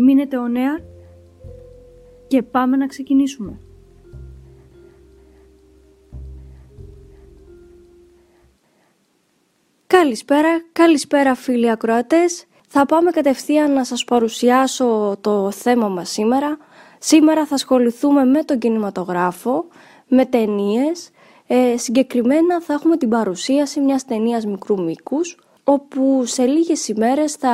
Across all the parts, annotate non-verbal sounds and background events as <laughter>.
Μείνετε ο νέα και πάμε να ξεκινήσουμε. Καλησπέρα, καλησπέρα φίλοι ακροατές. Θα πάμε κατευθείαν να σας παρουσιάσω το θέμα μας σήμερα. Σήμερα θα ασχοληθούμε με τον κινηματογράφο, με ταινίες. Ε, συγκεκριμένα θα έχουμε την παρουσίαση μιας ταινίας μικρού μήκους, όπου σε λίγες ημέρες θα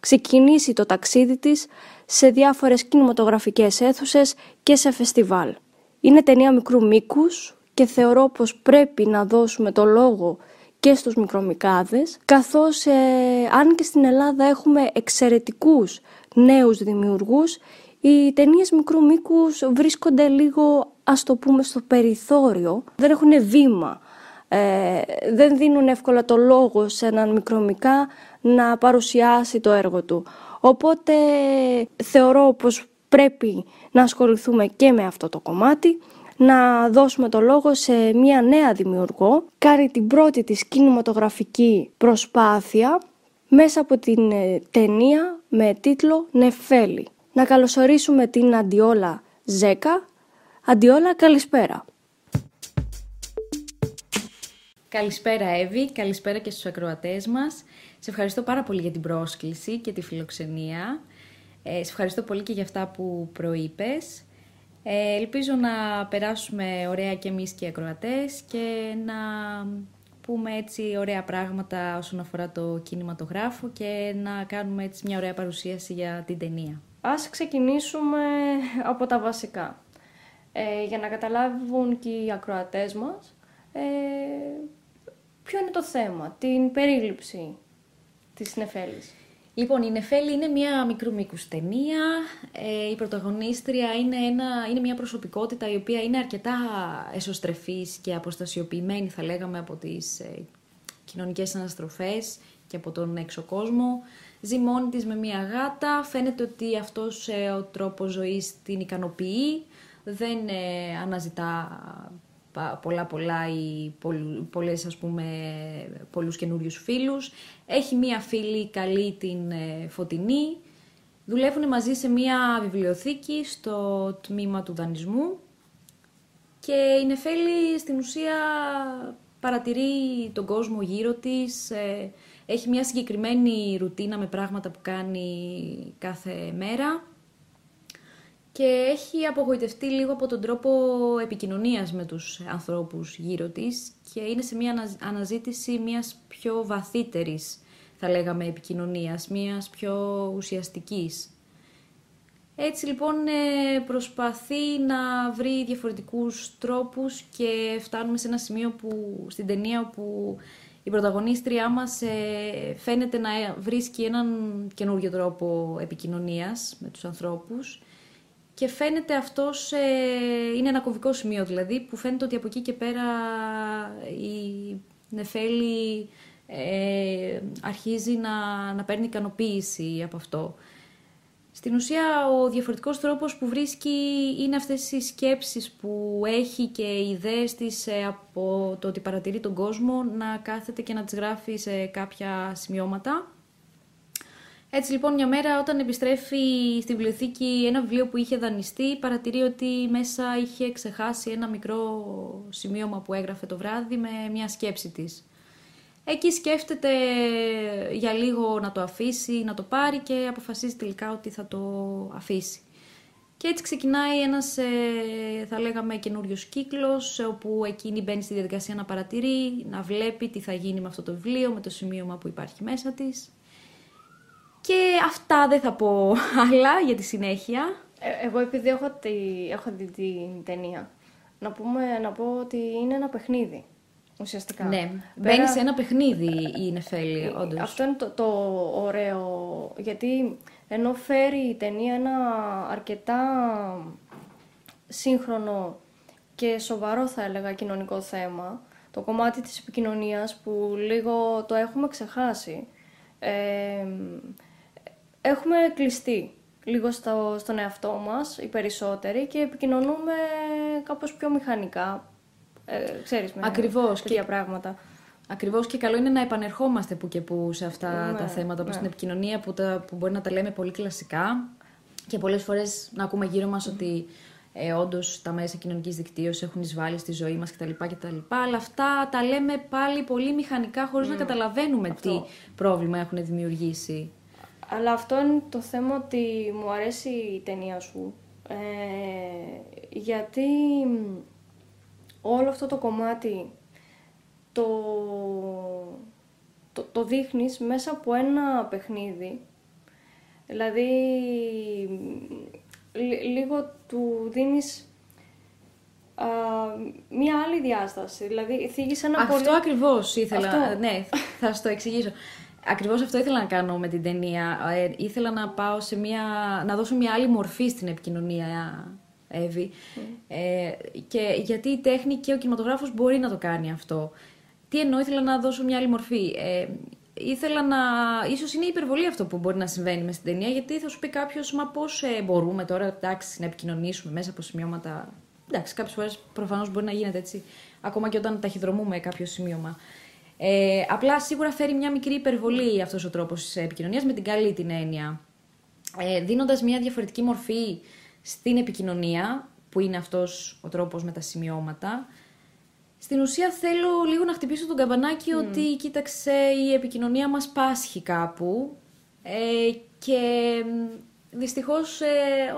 ξεκινήσει το ταξίδι της σε διάφορες κινηματογραφικές αίθουσες και σε φεστιβάλ. Είναι ταινία μικρού μήκους και θεωρώ πως πρέπει να δώσουμε το λόγο και στους μικρομικάδες, καθώς ε, αν και στην Ελλάδα έχουμε εξαιρετικούς νέους δημιουργούς, οι ταινίες μικρού μήκους βρίσκονται λίγο, ας το πούμε, στο περιθώριο, δεν έχουν βήμα ε, δεν δίνουν εύκολα το λόγο σε έναν μικρομικά να παρουσιάσει το έργο του. Οπότε θεωρώ πως πρέπει να ασχοληθούμε και με αυτό το κομμάτι, να δώσουμε το λόγο σε μια νέα δημιουργό, κάνει την πρώτη της κινηματογραφική προσπάθεια μέσα από την ε, ταινία με τίτλο «Νεφέλη». Να καλωσορίσουμε την Αντιόλα Ζέκα. Αντιόλα, καλησπέρα. Καλησπέρα Εύη, καλησπέρα και στους ακροατές μας. Σε ευχαριστώ πάρα πολύ για την πρόσκληση και τη φιλοξενία. Ε, σε ευχαριστώ πολύ και για αυτά που προείπες. Ε, ελπίζω να περάσουμε ωραία και εμείς και οι ακροατές και να πούμε έτσι ωραία πράγματα όσον αφορά το κινηματογράφο και να κάνουμε έτσι μια ωραία παρουσίαση για την ταινία. Ας ξεκινήσουμε από τα βασικά. Ε, για να καταλάβουν και οι ακροατές μας ε, ποιο είναι το θέμα, την περίληψη της Νεφέλης; Λοιπόν, η Νεφέλη είναι μια μικρού μήκου ταινία. Ε, η πρωταγωνίστρια είναι, ένα, είναι μια προσωπικότητα η οποία είναι αρκετά εσωστρεφής και αποστασιοποιημένη, θα λέγαμε, από τις ε, κοινωνικές αναστροφές και από τον έξω κόσμο. Ζει μόνη της με μια γάτα, φαίνεται ότι αυτός ε, ο τρόπος ζωής την ικανοποιεί, δεν ε, αναζητά πολλά πολλά ή πολλές ας πούμε πολλούς καινούριους φίλους. Έχει μία φίλη καλή την ε, Φωτεινή. Δουλεύουν μαζί σε μία βιβλιοθήκη στο τμήμα του δανεισμού και η Νεφέλη στην ουσία παρατηρεί τον κόσμο γύρω της, ε, έχει μια συγκεκριμένη ρουτίνα με πράγματα που κάνει κάθε μέρα και έχει απογοητευτεί λίγο από τον τρόπο επικοινωνίας με τους ανθρώπους γύρω της και είναι σε μια αναζήτηση μιας πιο βαθύτερης, θα λέγαμε, επικοινωνίας, μιας πιο ουσιαστικής. Έτσι λοιπόν ε, προσπαθεί να βρει διαφορετικούς τρόπους και φτάνουμε σε ένα σημείο που, στην ταινία όπου η πρωταγωνίστριά μας ε, φαίνεται να βρίσκει έναν καινούργιο τρόπο επικοινωνίας με τους ανθρώπους και φαίνεται αυτός, ε, είναι ένα κομβικό σημείο δηλαδή, που φαίνεται ότι από εκεί και πέρα η Νεφέλη ε, αρχίζει να, να παίρνει ικανοποίηση από αυτό. Στην ουσία ο διαφορετικός τρόπος που βρίσκει είναι αυτές οι σκέψεις που έχει και οι ιδέες της ε, από το ότι παρατηρεί τον κόσμο να κάθεται και να τις γράφει σε κάποια σημειώματα έτσι λοιπόν μια μέρα όταν επιστρέφει στη βιβλιοθήκη ένα βιβλίο που είχε δανειστεί παρατηρεί ότι μέσα είχε ξεχάσει ένα μικρό σημείωμα που έγραφε το βράδυ με μια σκέψη της. Εκεί σκέφτεται για λίγο να το αφήσει, να το πάρει και αποφασίζει τελικά ότι θα το αφήσει. Και έτσι ξεκινάει ένας, ε, θα λέγαμε, καινούριος κύκλος, όπου εκείνη μπαίνει στη διαδικασία να παρατηρεί, να βλέπει τι θα γίνει με αυτό το βιβλίο, με το σημείωμα που υπάρχει μέσα της. Και αυτά δεν θα πω <laughs> άλλα για τη συνέχεια. Ε, εγώ επειδή έχω, τη, έχω δει την ταινία, να, πούμε, να πω ότι είναι ένα παιχνίδι. Ουσιαστικά. Ναι, Πέρα... μπαίνει σε ένα παιχνίδι η Νεφέλη, όντως. Αυτό είναι το, το ωραίο, γιατί ενώ φέρει η ταινία ένα αρκετά σύγχρονο και σοβαρό θα έλεγα κοινωνικό θέμα, το κομμάτι της επικοινωνίας που λίγο το έχουμε ξεχάσει. Ε, έχουμε κλειστεί λίγο στο, στον εαυτό μας, οι περισσότεροι, και επικοινωνούμε κάπως πιο μηχανικά, ε, ξέρεις, με Ακριβώς. τέτοια πράγματα. Ακριβώς και καλό είναι να επανερχόμαστε που και που σε αυτά Ναι, τα θέματα, όπως ναι. την επικοινωνία που, τα, που μπορεί να τα λέμε πολύ κλασικά και πολλές φορές να ακούμε γύρω μας ότι ε, όντως τα μέσα κοινωνικής δικτύωσης έχουν εισβάλει στη ζωή μας κτλ, κτλ. Αλλά αυτά τα λέμε πάλι πολύ μηχανικά χωρίς να καταλαβαίνουμε Αυτό. τι πρόβλημα έχουν δημιουργήσει. Αλλά αυτό είναι το θέμα ότι μου αρέσει η ταινία σου. Ε, γιατί μ, όλο αυτό το κομμάτι το, το, το δείχνεις μέσα από ένα παιχνίδι. Δηλαδή, μ, λι- λίγο του δίνεις α, μία άλλη διάσταση. Δηλαδή, θίγεις ένα Αυτό πολύ... ακριβώς ήθελα. Αυτό. Ναι, θα σου το εξηγήσω. Ακριβώς αυτό ήθελα να κάνω με την ταινία. Ε, ήθελα να πάω σε μια. να δώσω μια άλλη μορφή στην επικοινωνία, Εύη. Ε, και γιατί η τέχνη και ο κινηματογράφος μπορεί να το κάνει αυτό. Τι εννοώ, ήθελα να δώσω μια άλλη μορφή. Ε, ήθελα να. ίσως είναι υπερβολή αυτό που μπορεί να συμβαίνει μες στην ταινία, γιατί θα σου πει κάποιος, μα πώς μπορούμε τώρα εντάξει, να επικοινωνήσουμε μέσα από σημειώματα. Εντάξει, κάποιες φορές προφανώς μπορεί να γίνεται έτσι, ακόμα και όταν ταχυδρομούμε κάποιο σημείωμα. Ε, απλά σίγουρα φέρει μια μικρή υπερβολή αυτός ο τρόπος επικοινωνίας με την καλή την έννοια. Ε, δίνοντας μια διαφορετική μορφή στην επικοινωνία, που είναι αυτός ο τρόπος με τα σημειώματα, στην ουσία θέλω λίγο να χτυπήσω τον καμπανάκι ότι κοίταξε η επικοινωνία μας πάσχει κάπου. Ε, και μ, δυστυχώς ε,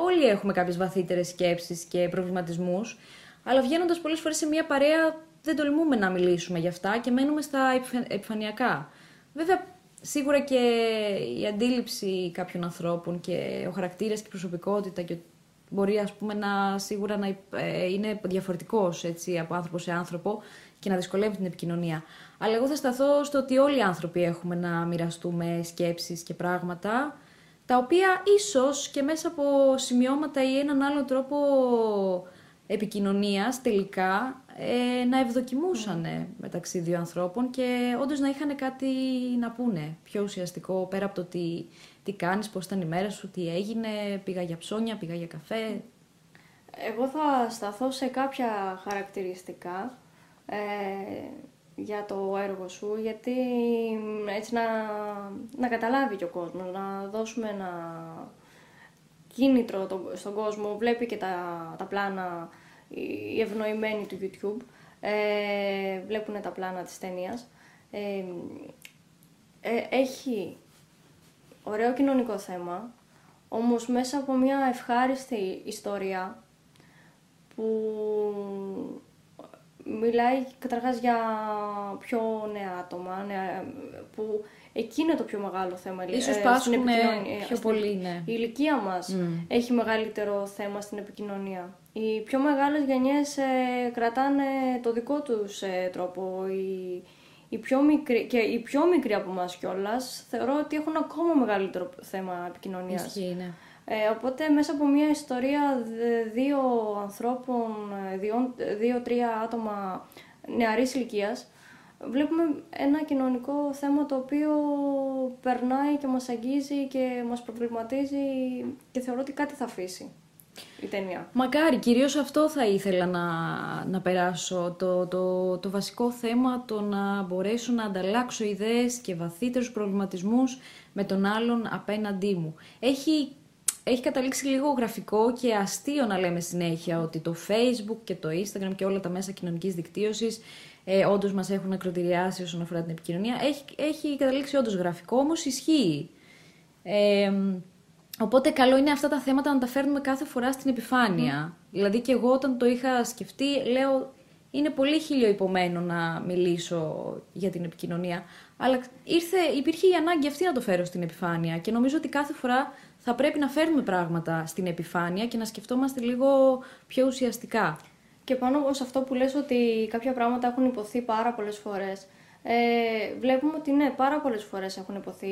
όλοι έχουμε κάποιες βαθύτερες σκέψεις και προβληματισμούς. Αλλά βγαίνοντας πολλές φορές σε μια παρέα δεν τολμούμε να μιλήσουμε γι' αυτά και μένουμε στα επιφα- επιφανειακά. Βέβαια, σίγουρα και η αντίληψη κάποιων ανθρώπων και ο χαρακτήρας και η προσωπικότητα και μπορεί ας πούμε να σίγουρα να υπ- ε, είναι διαφορετικός έτσι, από άνθρωπο σε άνθρωπο και να δυσκολεύει την επικοινωνία. Αλλά εγώ θα σταθώ στο ότι όλοι οι άνθρωποι έχουμε να μοιραστούμε σκέψεις και πράγματα τα οποία ίσως και μέσα από σημειώματα ή έναν άλλο τρόπο επικοινωνίας τελικά ε, να ευδοκιμούσαν μεταξύ δύο ανθρώπων και όντως να είχαν κάτι να πούνε πιο ουσιαστικό πέρα από το τι, τι κάνεις, πώς ήταν η μέρα σου, τι έγινε, πήγα για ψώνια, πήγα για καφέ. Εγώ θα σταθώ σε κάποια χαρακτηριστικά ε, για το έργο σου, γιατί μ, έτσι να, να καταλάβει και ο κόσμος, να δώσουμε ένα κίνητρο το- στον κόσμο, βλέπει και τα, τα πλάνα οι ευνοημένοι του YouTube, ε, βλέπουν τα πλάνα της ταινίας. Ε, ε, έχει ωραίο κοινωνικό θέμα, όμως μέσα από μια ευχάριστη ιστορία που μιλάει καταρχάς για πιο νέα άτομα, νέα, που εκεί είναι το πιο μεγάλο θέμα. ε, Ίσως στην πάσχουν επικοινωνία. πιο Στην- πολύ, ναι. Η ηλικία μας Μμ. έχει μεγαλύτερο θέμα στην επικοινωνία. Οι πιο μεγάλες γενιές ε, κρατάνε το δικό τους ε, τρόπο. Οι, οι πιο μικροί, και οι πιο μικροί από εμάς κιόλας θεωρώ ότι έχουν ακόμα μεγαλύτερο θέμα επικοινωνίας. Ισχύει, ναι. Ε, οπότε μέσα από μια ιστορία δε- δύο ανθρώπων, ε, δύο- δύο-τρία άτομα νεαρής ηλικίας, βλέπουμε ένα κοινωνικό θέμα το οποίο περνάει και μας αγγίζει και μας προβληματίζει και θεωρώ ότι κάτι θα αφήσει η ταινία. Μακάρι, κυρίως αυτό θα ήθελα να, να περάσω. Το, το, το βασικό θέμα, το να μπορέσω να ανταλλάξω ιδέες και βαθύτερους προβληματισμούς με τον άλλον απέναντί μου. Έχει, έχει καταλήξει λίγο γραφικό και αστείο να λέμε συνέχεια ότι το Facebook και το Instagram και όλα τα μέσα κοινωνικής δικτύωσης ε, όντως μας έχουν ακροτηριάσει όσον αφορά την επικοινωνία. Έχει, έχει καταλήξει όντως γραφικό, όμως ισχύει. Ε, οπότε καλό είναι αυτά τα θέματα να τα φέρνουμε κάθε φορά στην επιφάνεια. Δηλαδή και εγώ όταν το είχα σκεφτεί λέω είναι πολύ χιλιοϊπωμένο να μιλήσω για την επικοινωνία. Αλλά ήρθε, υπήρχε η ανάγκη αυτή να το φέρω στην επιφάνεια και νομίζω ότι κάθε φορά θα πρέπει να φέρνουμε πράγματα στην επιφάνεια και να σκεφτόμαστε λίγο πιο ουσιαστικά. Και πάνω σε αυτό που λες ότι κάποια πράγματα έχουν υποθεί πάρα πολλές φορές, ε, βλέπουμε ότι ναι, πάρα πολλές φορές έχουν υποθεί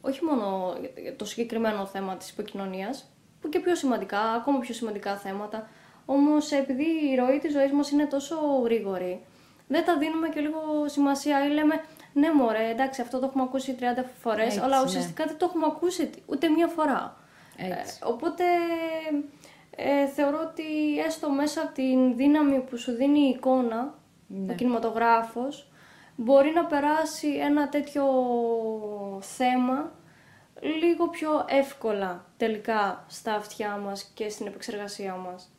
όχι μόνο το συγκεκριμένο θέμα της υποκοινωνίας, που και πιο σημαντικά, ακόμα πιο σημαντικά θέματα, όμως επειδή η ροή της ζωής μας είναι τόσο γρήγορη, δεν τα δίνουμε και λίγο σημασία ή λέμε ναι μωρέ, εντάξει αυτό το έχουμε ακούσει 30 φορές, αλλά ναι. ουσιαστικά δεν το έχουμε ακούσει ούτε μία φορά. Ε, οπότε ε, θεωρώ ότι έστω μέσα από την δύναμη που σου δίνει η εικόνα, ναι. ο κινηματογράφος, μπορεί να περάσει ένα τέτοιο θέμα λίγο πιο εύκολα τελικά στα αυτιά μας και στην επεξεργασία μας.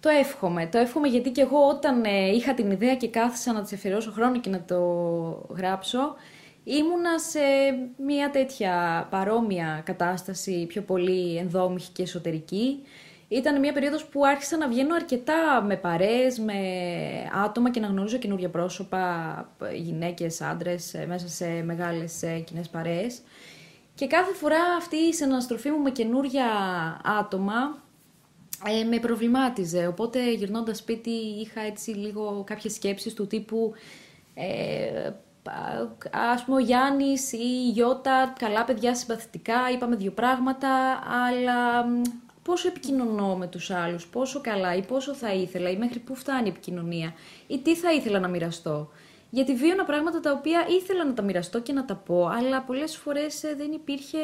Το εύχομαι. Το εύχομαι γιατί και εγώ όταν ε, είχα την ιδέα και κάθισα να της αφιερώσω χρόνο και να το γράψω, ήμουνα σε μια τέτοια παρόμοια κατάσταση, πιο πολύ ενδόμηχη και εσωτερική. Ήταν μια περίοδος που άρχισα να βγαίνω αρκετά με παρέες, με άτομα και να γνωρίζω καινούργια πρόσωπα, γυναίκες, άντρες, ε, μέσα σε μεγάλες ε, κοινές παρέες. Και κάθε φορά αυτή η συναναστροφή μου με καινούρια άτομα ε, με προβλημάτιζε. Οπότε γυρνώντας σπίτι είχα έτσι λίγο κάποιες σκέψεις του τύπου... Ε, ας πούμε ο Γιάννης ή η Γιώτα, καλά παιδιά συμπαθητικά, είπαμε δύο πράγματα, αλλά πόσο επικοινωνώ με τους άλλους, πόσο καλά ή πόσο θα ήθελα ή μέχρι πού φτάνει η επικοινωνία ή τι θα ήθελα να μοιραστώ. Γιατί βίωνα πράγματα τα οποία ήθελα να τα μοιραστώ και να τα πω, αλλά πολλές φορές ε, δεν υπήρχε,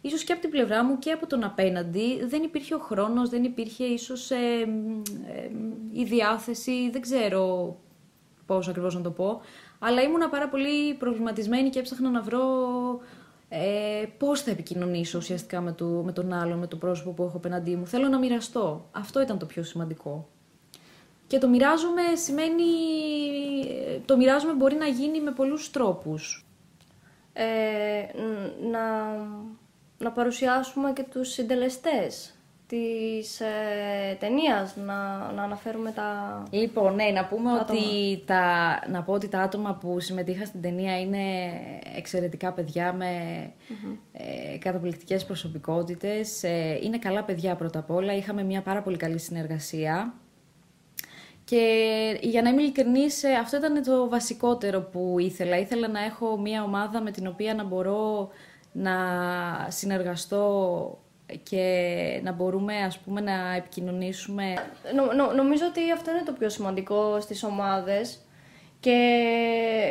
ίσως και από την πλευρά μου και από τον απέναντι, δεν υπήρχε ο χρόνος, δεν υπήρχε ίσως ε, ε, η διάθεση, δεν ξέρω πώς ακριβώς να το πω, αλλά ήμουνα πάρα πολύ προβληματισμένη και έψαχνα να βρω ε, πώς θα επικοινωνήσω ουσιαστικά με, το, με τον άλλον, με το πρόσωπο που έχω απέναντί μου. Θέλω να μοιραστώ. Αυτό ήταν το πιο σημαντικό. Και το μοιράζομαι σημαίνει... Το μοιράζομαι μπορεί να γίνει με πολλούς τρόπους. Ε, να, να παρουσιάσουμε και τους συντελεστές της ε, ταινίας, να, να αναφέρουμε τα Λοιπόν, ναι, να πούμε ότι τα, να πω ότι τα άτομα που συμμετείχαν στην ταινία είναι εξαιρετικά παιδιά με mm-hmm. ε, καταπληκτικές προσωπικότητες. Ε, είναι καλά παιδιά πρώτα απ' όλα. Είχαμε μια πάρα πολύ καλή συνεργασία. Και για να είμαι ειλικρινής, ε, αυτό ήταν το βασικότερο που ήθελα. Ήθελα να έχω μια ομάδα με την οποία να μπορώ να συνεργαστώ και να μπορούμε ας πούμε να επικοινωνήσουμε. νομίζω ότι αυτό είναι το πιο σημαντικό στις ομάδες και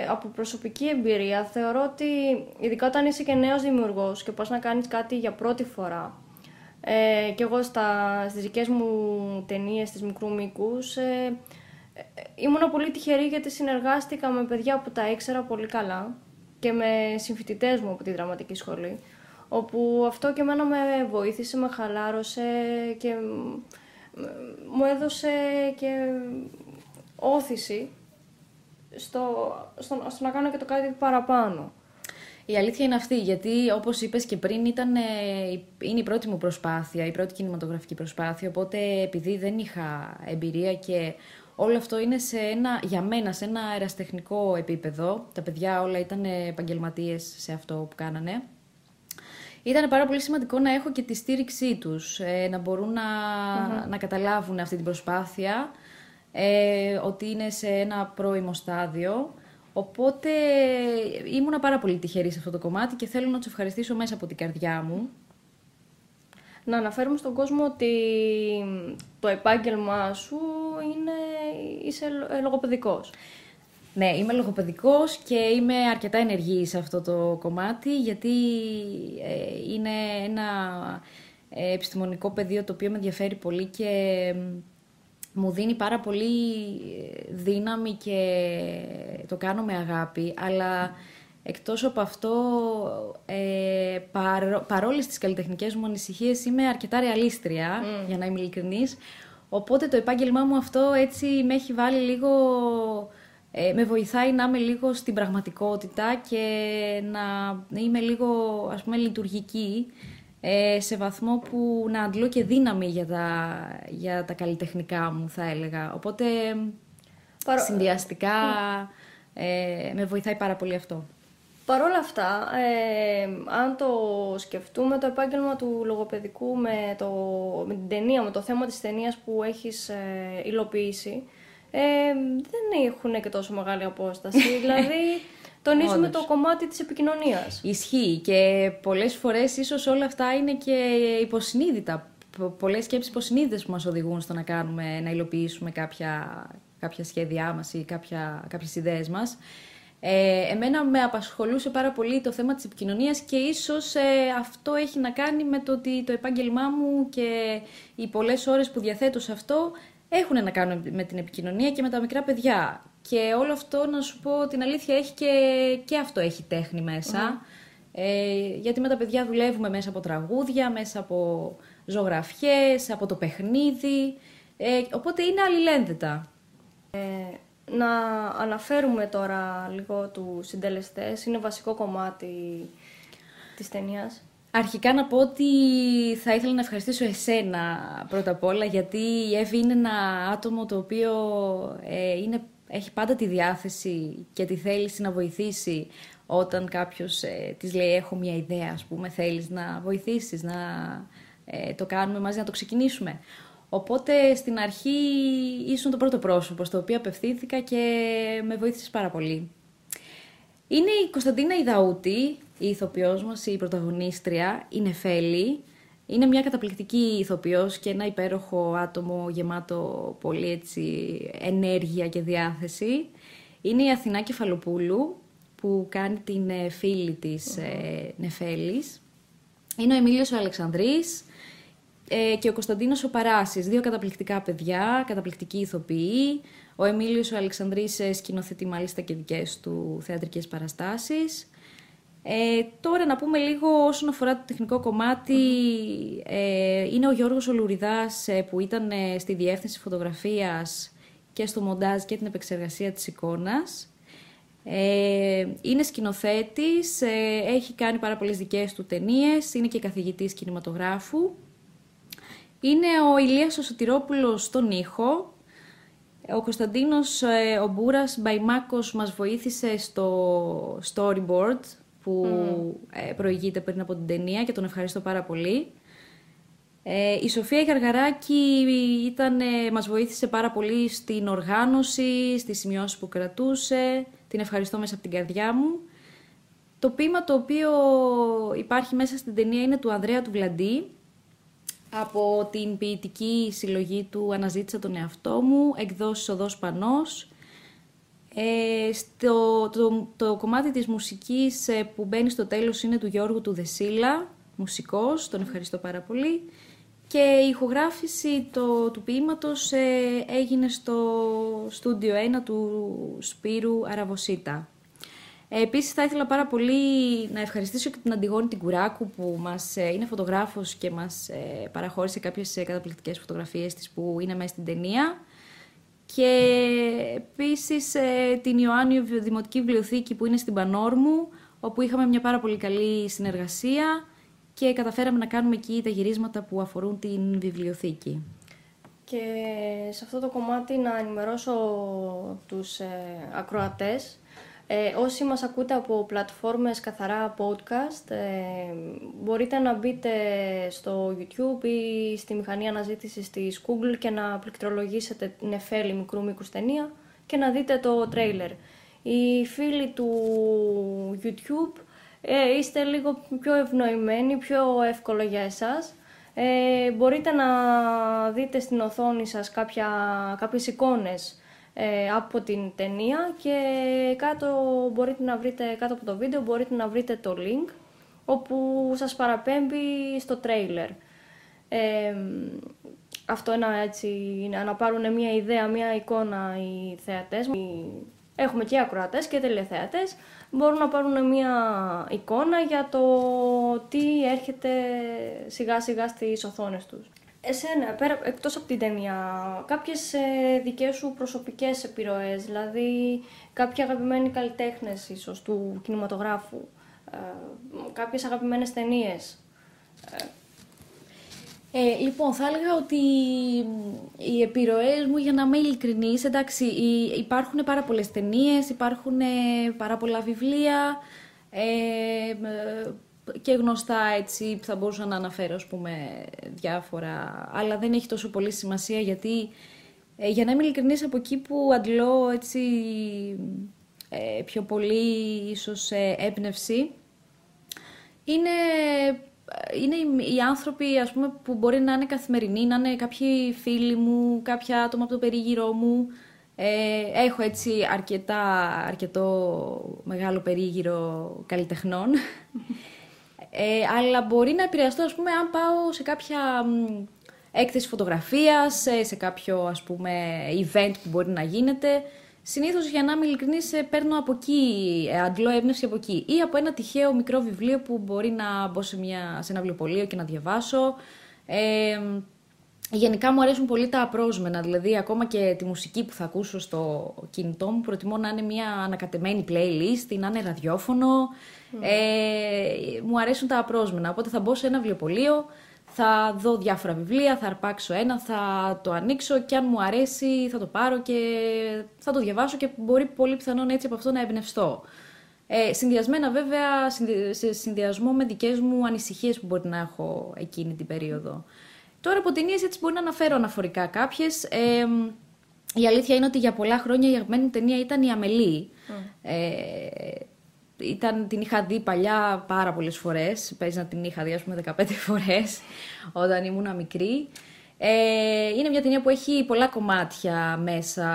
από προσωπική εμπειρία θεωρώ ότι ειδικά όταν είσαι και νέος δημιουργός και πας να κάνεις κάτι για πρώτη φορά ε, και εγώ στα, στις δικές μου ταινίες, στις μικρού μήκους, ε, ε, ήμουν πολύ τυχερή γιατί συνεργάστηκα με παιδιά που τα ήξερα πολύ καλά και με συμφοιτητές μου από τη δραματική σχολή, όπου αυτό και εμένα με βοήθησε, με χαλάρωσε και μου έδωσε και όθηση στο, στο, στο να κάνω και το κάτι παραπάνω. Η αλήθεια είναι αυτή, γιατί όπως είπες και πριν ήταν, ε, είναι η πρώτη μου προσπάθεια, η πρώτη κινηματογραφική προσπάθεια, οπότε επειδή δεν είχα εμπειρία και όλο αυτό είναι σε ένα, για μένα σε ένα αεραστεχνικό επίπεδο, τα παιδιά όλα ήταν επαγγελματίες σε αυτό που κάνανε, ήταν πάρα πολύ σημαντικό να έχω και τη στήριξή τους, ε, να μπορούν να, να καταλάβουν αυτή την προσπάθεια, ε, ότι είναι σε ένα πρώιμο στάδιο Οπότε ήμουνα πάρα πολύ τυχερή σε αυτό το κομμάτι και θέλω να τους ευχαριστήσω μέσα από την καρδιά μου. Να αναφέρουμε στον κόσμο ότι το επάγγελμά σου είναι, είσαι λογοπαιδικός. Ναι, είμαι λογοπαιδικός και είμαι αρκετά ενεργή σε αυτό το κομμάτι γιατί ε, είναι ένα ε, επιστημονικό πεδίο το οποίο με ενδιαφέρει πολύ και μου δίνει πάρα πολύ ε, δύναμη και το κάνω με αγάπη, αλλά εκτός από αυτό, ε, παρό, παρόλες τις καλλιτεχνικές μου ανησυχίες, είμαι αρκετά ρεαλίστρια, mm. για να είμαι ειλικρινής, οπότε το επάγγελμά μου αυτό έτσι με έχει βάλει λίγο... Ε, με βοηθάει να είμαι λίγο στην πραγματικότητα και να είμαι λίγο, ας πούμε, λειτουργική ε, σε βαθμό που να αντλώ και δύναμη για τα, για τα καλλιτεχνικά μου, θα έλεγα. Οπότε, Παρό... συνδυαστικά, ε, με βοηθάει πάρα πολύ αυτό. Παρ' όλα αυτά, ε, αν το σκεφτούμε, το επάγγελμα του λογοπαιδικού με, το, με την ταινία, με το θέμα της ταινίας που έχεις ε, υλοποιήσει, ε, δεν έχουν και τόσο μεγάλη απόσταση. <laughs> δηλαδή, τονίζουμε το κομμάτι της επικοινωνίας. Ισχύει και πολλές φορές ίσως όλα αυτά είναι και υποσυνείδητα. Πολλές σκέψεις υποσυνείδητες που μας οδηγούν στο να κάνουμε, να υλοποιήσουμε κάποια, κάποια σχέδιά μας ή κάποια, κάποιες ιδέες μας. Ε, εμένα με απασχολούσε πάρα πολύ το θέμα της επικοινωνίας και ίσως ε, αυτό έχει να κάνει με το ότι το επάγγελμά μου και οι πολλές ώρες που διαθέτω σε αυτό έχουν να κάνουν με την επικοινωνία και με τα μικρά παιδιά. Και όλο αυτό, να σου πω την αλήθεια, έχει και, και αυτό έχει τέχνη Ε, γιατί με τα παιδιά δουλεύουμε μέσα από τραγούδια, μέσα από ζωγραφιές, από το παιχνίδι. Ε, οπότε είναι αλληλένδετα. Ε, να αναφέρουμε τώρα λίγο τους συντελεστές. Είναι βασικό κομμάτι της ταινίας. Αρχικά να πω ότι θα ήθελα να ευχαριστήσω εσένα πρώτα απ' όλα γιατί η Εύη είναι ένα άτομο το οποίο ε, είναι, έχει πάντα τη διάθεση και τη θέληση να βοηθήσει όταν κάποιος ε, της λέει έχω μια ιδέα ας πούμε θέλεις να βοηθήσεις, να ε, το κάνουμε μαζί, να το ξεκινήσουμε. Οπότε στην αρχή ήσουν το πρώτο πρόσωπο στο οποίο απευθύνθηκα και με βοήθησες πάρα πολύ. Είναι η Κωνσταντίνα Ιδαούτη, η ηθοποιός μας, η πρωταγωνίστρια, η Νεφέλη. Είναι μια καταπληκτική ηθοποιός και ένα υπέροχο άτομο γεμάτο πολύ έτσι ενέργεια και διάθεση. Είναι η Αθηνά Κεφαλοπούλου που κάνει την ε, φίλη της ε, Νεφέλης. Είναι ο Εμίλιος ο Αλεξανδρής ε, και ο Κωνσταντίνος ο Παράσης. Δύο καταπληκτικά παιδιά, καταπληκτικοί ηθοποιοί. Ο Εμίλιος ο Αλεξανδρής ε, σκηνοθετεί μάλιστα και δικές του θεατρικές παραστάσεις. Ε, τώρα να πούμε λίγο όσον αφορά το τεχνικό κομμάτι, ε, είναι ο Γιώργος Ολουριδάς ε, που ήταν ε, στη διεύθυνση φωτογραφίας και στο μοντάζ και την επεξεργασία της εικόνας. Ε, είναι σκηνοθέτης, έχει κάνει πάρα πολλές δικές του ταινίες, είναι και καθηγητής κινηματογράφου. Είναι ο Ηλίας ο Σωτηρόπουλος στον ήχο, ο Κωνσταντίνος ο Μπούρας Μπαϊμάκος μας βοήθησε στο storyboard που mm. προηγείται πριν από την ταινία και τον ευχαριστώ πάρα πολύ. Ε, η Σοφία Γαργαράκη ήταν, ε, μας βοήθησε πάρα πολύ στην οργάνωση, στις σημειώσεις που κρατούσε. Την ευχαριστώ μέσα από την καρδιά μου. Το ποίημα το οποίο υπάρχει μέσα στην ταινία είναι του Ανδρέα του Βλαντή. Από την ποιητική συλλογή του «Αναζήτησα τον εαυτό μου», εκδόσεις «Οδός Πανός». Ε, στο, το, το κομμάτι της μουσικής ε, που μπαίνει στο τέλος είναι του Γιώργου του Δεσίλα, μουσικός, τον ευχαριστώ πάρα πολύ. Και η ηχογράφηση το, του ποίηματος ε, έγινε στο στούντιο 1 του Σπύρου Αραβοσίτα. Ε, επίσης θα ήθελα πάρα πολύ να ευχαριστήσω και την Αντιγόνη την Κουράκου που μας είναι φωτογράφος και μας παραχώρησε κάποιες καταπληκτικές φωτογραφίες της που είναι μέσα στην ταινία και επίσης ε, την Ιωάννη Δημοτική Βιβλιοθήκη που είναι στην Πανόρμου, όπου είχαμε μια πάρα πολύ καλή συνεργασία και καταφέραμε να κάνουμε εκεί τα γυρίσματα που αφορούν την βιβλιοθήκη. Και σε αυτό το κομμάτι να ενημερώσω τους ε, ακροατές ε, όσοι μας ακούτε από πλατφόρμες καθαρά podcast, ε, μπορείτε να μπείτε στο YouTube ή στη μηχανή αναζήτησης της Google και να πληκτρολογήσετε Νεφέλη μικρού μήκους ταινία και να δείτε το τρέιλερ. Οι φίλοι του YouTube ε, είστε λίγο πιο ευνοημένοι, πιο εύκολο για εσάς. Ε, μπορείτε να δείτε στην οθόνη σας κάποια, κάποιες εικόνες ε, από την ταινία και κάτω μπορείτε να βρείτε, κάτω από το βίντεο μπορείτε να βρείτε το link όπου σας παραπέμπει στο τρέιλερ. Ε, αυτό ένα έτσι, να πάρουν μια ιδέα, μια εικόνα οι θεατές. Έχουμε και ακροατές και τελεθεατές. Μπορούν να πάρουν μια εικόνα για το τι έρχεται σιγά σιγά στις οθόνες τους. Εσένα, πέρα, εκτός από την ταινία, κάποιες ε, δικές σου προσωπικές επιρροές, δηλαδή κάποιοι αγαπημένοι καλλιτέχνες ίσως του κινηματογράφου, ε, κάποιες αγαπημένες ταινίες. Ε, λοιπόν, θα έλεγα ότι οι επιρροές μου, για να είμαι ειλικρινής, εντάξει, υπάρχουν πάρα πολλές ταινίες, υπάρχουν πάρα πολλά βιβλία, ε, και γνωστά έτσι θα μπορούσα να αναφέρω ας πούμε διάφορα αλλά δεν έχει τόσο πολύ σημασία γιατί ε, για να είμαι ειλικρινής από εκεί που αντλώ έτσι ε, πιο πολύ ίσως ε, έμπνευση είναι, είναι οι, οι άνθρωποι ας πούμε, που μπορεί να είναι καθημερινοί, να είναι κάποιοι φίλοι μου, κάποια άτομα από το περίγυρό μου. Ε, έχω έτσι αρκετά, αρκετό μεγάλο περίγυρο καλλιτεχνών. Ε, αλλά μπορεί να επηρεαστώ, ας πούμε, αν πάω σε κάποια έκθεση φωτογραφίας, σε κάποιο, ας πούμε, event που μπορεί να γίνεται. Συνήθως, για να είμαι ειλικρινής, ε, παίρνω από εκεί, ε, αντλώ έμπνευση από εκεί. Ή από ένα τυχαίο μικρό βιβλίο που μπορεί να μπω σε, μια, σε ένα βιβλιοπωλείο και να διαβάσω. Ε, Γενικά μου αρέσουν πολύ τα απρόσμενα, δηλαδή ακόμα και τη μουσική που θα ακούσω στο κινητό μου προτιμώ να είναι μια ανακατεμένη playlist ή να είναι ραδιόφωνο. Ε, μου αρέσουν τα απρόσμενα, οπότε θα μπω σε ένα βιβλιοπωλείο, θα δω διάφορα βιβλία, θα αρπάξω ένα, θα το ανοίξω και αν μου αρέσει θα το πάρω και θα το διαβάσω και μπορεί πολύ πιθανόν έτσι από αυτό να εμπνευστώ. Ε, συνδυασμένα βέβαια, σε συνδυασμό με δικές μου ανησυχίες που μπορεί να έχω εκείνη την περίοδο. Τώρα από ταινίες έτσι μπορεί να αναφέρω αναφορικά κάποιες. Ε, η αλήθεια είναι ότι για πολλά χρόνια η αγαπημένη μου ταινία ήταν η Αμελή. Ε, ήταν, την είχα δει παλιά πάρα πολλές φορές. Παίζει να την είχα δει, ας πούμε, 15 <laughs> φορές όταν ήμουν μικρή. Ε, είναι μια ταινία που έχει πολλά κομμάτια μέσα,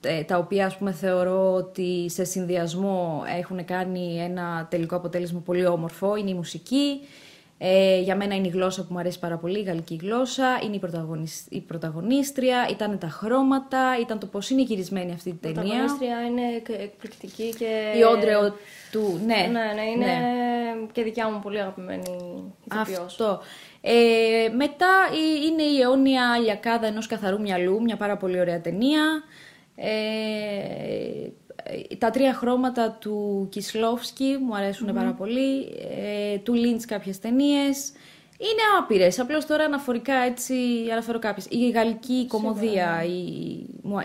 ε, τα οποία ας πούμε θεωρώ ότι σε συνδυασμό έχουν κάνει ένα τελικό αποτέλεσμα πολύ όμορφο. Είναι η μουσική, ε, για μένα είναι η γλώσσα που μου αρέσει πάρα πολύ, η γαλλική γλώσσα. Είναι η, η πρωταγωνίστρια, ήταν τα χρώματα, ήταν το πώς είναι γυρισμένη αυτή η ταινία. Η πρωταγωνίστρια είναι εκπληκτική και. Η όντρεο του. Ναι, ναι, ναι είναι ναι. και δικιά μου πολύ αγαπημένη ηθοποιός. Αυτό. Ε, μετά είναι η αιώνια λιακάδα ενός καθαρού μυαλού, μια πάρα πολύ ωραία ταινία. Ε, τα τρία χρώματα του Κισλόφσκι μου αρεσουν πάρα πολύ, ε, του Λίντς κάποιες ταινίες. Είναι άπειρες. Απλώς τώρα αναφορικά έτσι αναφέρω κάποιες. Η γαλλική κομμωδία, οι,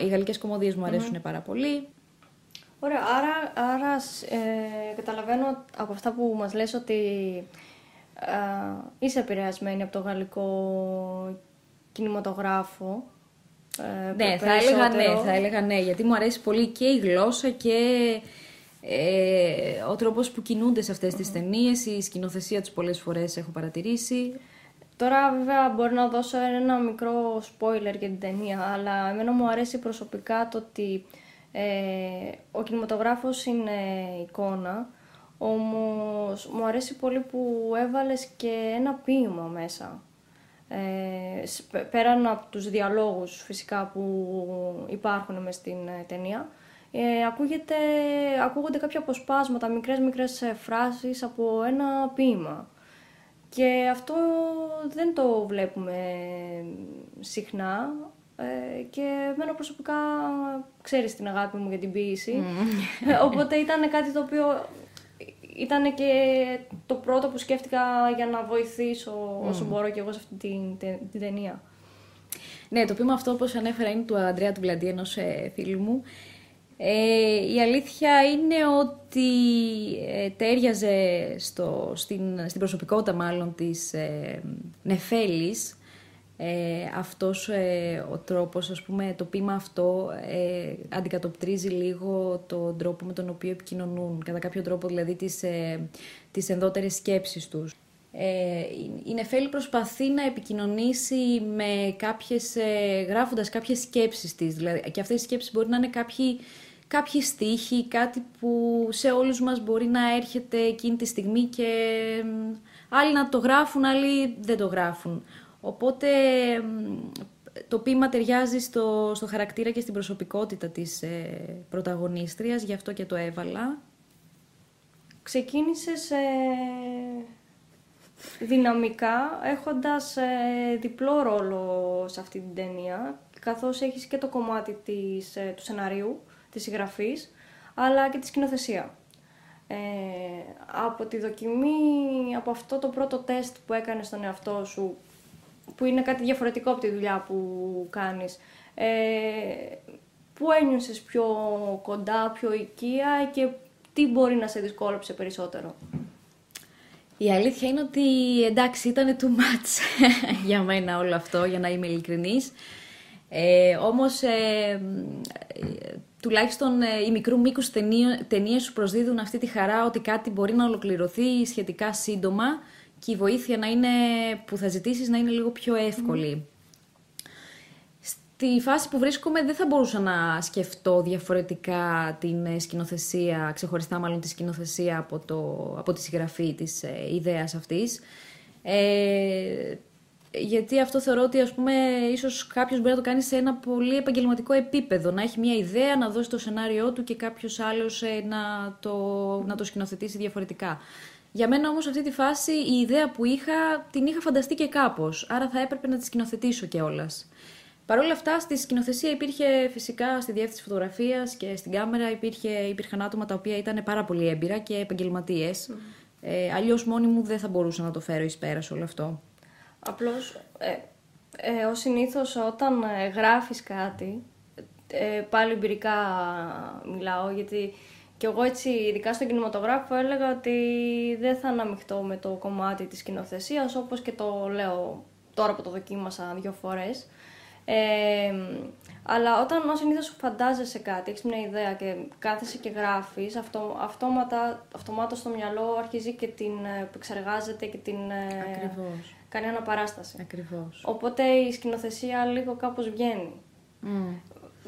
οι γαλλικές κομμωδίες μου αρεσουν πάρα πολύ. Ωραία, άρα, άρα ε, καταλαβαίνω από αυτά που μας λες ότι ε, είσαι επηρεασμένη από το γαλλικό κινηματογράφο ε, ναι, θα έλεγα ναι, θα έλεγα ναι, γιατί μου αρέσει πολύ και η γλώσσα και ε, ο τρόπος που κινούνται σε αυτές τις ταινίες, η σκηνοθεσία τους πολλές φορές έχω παρατηρήσει. Τώρα βέβαια μπορεί να δώσω ένα μικρό spoiler για την ταινία, αλλά εμένα μου αρέσει προσωπικά το ότι ε, ο κινηματογράφος είναι εικόνα, όμως μου αρέσει πολύ που έβαλες και ένα ποίημα μέσα ε, πέραν από τους διαλόγους φυσικά που υπάρχουν μες στην ε, ταινία, ε, ακούγεται, ακούγονται κάποια αποσπάσματα, μικρές μικρές ε, φράσεις από ένα ποίημα. Και αυτό δεν το βλέπουμε συχνά ε, και εμένα προσωπικά ξέρεις την αγάπη μου για την ποίηση. Mm. Οπότε ήταν κάτι το οποίο ήταν και το πρώτο που σκέφτηκα για να βοηθήσω όσο μπορώ και εγώ σε αυτή την, την, ταινία. Ναι, το πείμα αυτό, όπως ανέφερα, είναι του Αντρέα του Βλαντή, ενός ε, φίλου μου. Ε, η αλήθεια είναι ότι ε, τέριαζε στο, στην, στην προσωπικότητα μάλλον της ε, Νεφέλης ε, αυτός ε, ο τρόπος, ας πούμε, το πείμα αυτό ε, αντικατοπτρίζει λίγο τον τρόπο με τον οποίο επικοινωνούν, κατά κάποιο τρόπο δηλαδή τις, ε, τις ενδότερες σκέψεις τους. Ε, η Νεφέλη προσπαθεί να επικοινωνήσει με κάποιες, ε, γράφοντας κάποιες σκέψεις της, δηλαδή, και αυτές οι σκέψεις μπορεί να είναι κάποιοι, κάποιοι στίχοι, κάτι που σε όλους μας μπορεί να έρχεται εκείνη τη στιγμή και άλλοι να το γράφουν, άλλοι δεν το γράφουν. Οπότε το ποίημα ταιριάζει στο, στο χαρακτήρα και στην προσωπικότητα της ε, πρωταγωνίστριας, γι' αυτό και το έβαλα. Ξεκίνησες ε, δυναμικά, έχοντας ε, διπλό ρόλο σε αυτή την ταινία, καθώς έχεις και το κομμάτι της, ε, του σενάριου, της συγγραφής, αλλά και της σκηνοθεσία. Ε, από τη δοκιμή, από αυτό το πρώτο τεστ που έκανες στον εαυτό σου, που είναι κάτι διαφορετικό από τη δουλειά που κάνεις. Ε, πού ένιωσες πιο κοντά, πιο οικία και τι μπορεί να σε δυσκόλεψε περισσότερο; Η αλήθεια είναι ότι εντάξει ήταν too much <laughs> για μένα όλο αυτό, για να είμαι ειλικρινής. Ε, όμως ε, τουλάχιστον ε, οι μικρού μήκους ταινίες σου προσδίδουν αυτή τη χαρά ότι κάτι μπορεί να ολοκληρωθεί σχετικά σύντομα και η βοήθεια να είναι, που θα ζητήσεις να είναι λίγο πιο εύκολη. Στη φάση που βρίσκομαι δεν θα μπορούσα να σκεφτώ διαφορετικά την ε, σκηνοθεσία, ξεχωριστά μάλλον τη σκηνοθεσία από, το, από τη συγγραφή της ε, ιδέας αυτής. Ε, γιατί αυτό θεωρώ ότι ας πούμε ίσως κάποιος μπορεί να το κάνει σε ένα πολύ επαγγελματικό επίπεδο, να έχει μια ιδέα, να δώσει το σενάριό του και κάποιος άλλος ε, να, το, να το σκηνοθετήσει διαφορετικά. Για μένα όμως αυτή τη φάση η ιδέα που είχα την είχα φανταστεί και κάπως, άρα θα έπρεπε να τη σκηνοθετήσω κιόλας. Παρ' όλα αυτά, στη σκηνοθεσία υπήρχε φυσικά στη διεύθυνση φωτογραφίας και στην κάμερα υπήρχε, υπήρχαν άτομα τα οποία ήταν πάρα πολύ έμπειρα και επαγγελματίες. Mm. Ε, Αλλιώς μόνη μου δεν θα μπορούσα να το φέρω εις πέρας όλο αυτό. Απλώς, ε, ε, ω συνήθως, όταν ε, γράφεις κάτι, ε, πάλι εμπειρικά μιλάω, γιατί και εγώ έτσι, ειδικά στον κινηματογράφο, έλεγα ότι δεν θα αναμειχθώ με το κομμάτι της σκηνοθεσίας, όπως και το λέω τώρα που το δοκίμασα δύο φορές. Ε, αλλά όταν ως συνήθως φαντάζεσαι κάτι, έχεις μια ιδέα και κάθεσαι και γράφεις, αυτό, αυτόματα, αυτομάτως στο μυαλό αρχίζει και την ε, επεξεργάζεται και την ε, Ακριβώς. κάνει αναπαράσταση. Ακριβώς. Οπότε η σκηνοθεσία λίγο κάπως βγαίνει. Mm.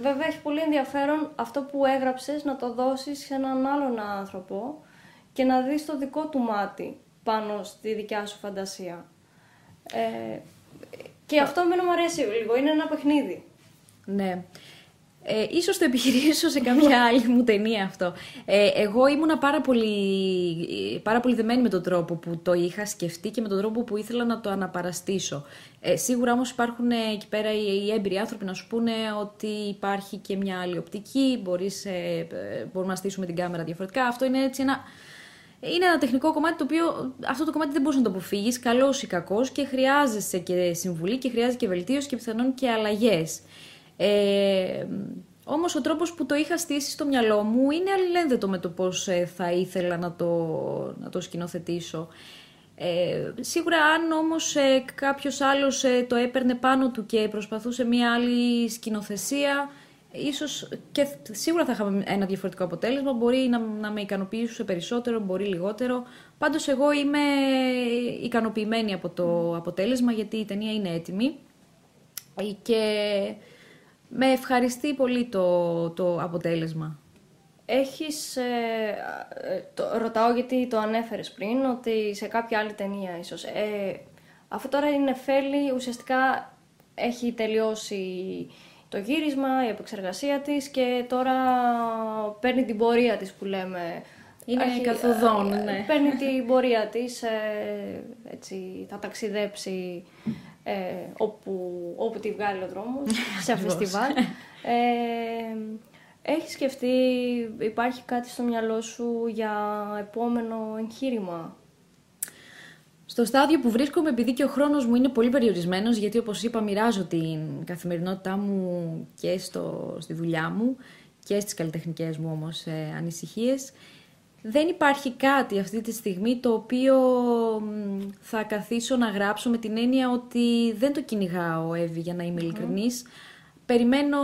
Βέβαια έχει πολύ ενδιαφέρον αυτό που έγραψες να το δώσεις σε έναν άλλον άνθρωπο και να δεις το δικό του μάτι πάνω στη δικιά σου φαντασία. Ε, και αυτό εμένα μου αρέσει λίγο, είναι ένα παιχνίδι. Ναι. Ε, ίσως το επιχειρήσω σε κάποια <laughs> άλλη μου ταινία αυτό. Ε, εγώ ήμουνα πάρα πολύ, πάρα πολύ δεμένη με τον τρόπο που το είχα σκεφτεί και με τον τρόπο που ήθελα να το αναπαραστήσω. Ε, σίγουρα όμως υπάρχουν εκεί πέρα οι, έμπειροι άνθρωποι να σου πούνε ότι υπάρχει και μια άλλη οπτική, μπορείς, ε, μπορούμε να στήσουμε την κάμερα διαφορετικά. Αυτό είναι έτσι ένα... Είναι ένα τεχνικό κομμάτι το οποίο αυτό το κομμάτι δεν μπορείς να το αποφύγεις, καλός ή κακός, και χρειάζεσαι και συμβουλή και χρειάζεται και βελτίωση και πιθανόν και αλλαγές. Ε, Όμως ο τρόπος που το είχα στήσει στο μυαλό μου είναι αλληλένδετο με το πώς ε, θα ήθελα να το, να το σκηνοθετήσω. Ε, σίγουρα αν όμως ε, κάποιος άλλος ε, το έπαιρνε πάνω του και προσπαθούσε μια άλλη σκηνοθεσία ίσως και σίγουρα θα είχαμε ένα διαφορετικό αποτέλεσμα. Μπορεί να, να με ικανοποιήσει περισσότερο, μπορεί λιγότερο. Πάντως εγώ είμαι ικανοποιημένη από το αποτέλεσμα γιατί η ταινία είναι έτοιμη. Και με ευχαριστεί πολύ το, το αποτέλεσμα. Έχεις, ε, ε, το, ρωτάω γιατί το ανέφερες πριν, ότι σε κάποια άλλη ταινία ίσως. Ε, αυτό τώρα είναι Νεφέλη, ουσιαστικά έχει τελειώσει το γύρισμα, η επεξεργασία της και τώρα παίρνει την πορεία της που λέμε. Είναι Αρχι... καθοδόν, ε, ναι. Παίρνει την πορεία της, έτσι, θα ταξιδέψει ε, όπου, όπου τη βγάλει ο δρόμος, <laughs> σε φεστιβάλ. <laughs> Ε, έχεις σκεφτεί, υπάρχει κάτι στο μυαλό σου για επόμενο εγχείρημα; Στο στάδιο που βρίσκομαι, επειδή και ο χρόνος μου είναι πολύ περιορισμένος, γιατί όπως είπα μοιράζω την καθημερινότητά μου και στο, στη δουλειά μου και στις καλλιτεχνικές μου όμως ε, ανησυχίες, δεν υπάρχει κάτι αυτή τη στιγμή το οποίο θα καθίσω να γράψω με την έννοια ότι δεν το κυνηγάω, Εύη, για να είμαι ειλικρινής. Περιμένω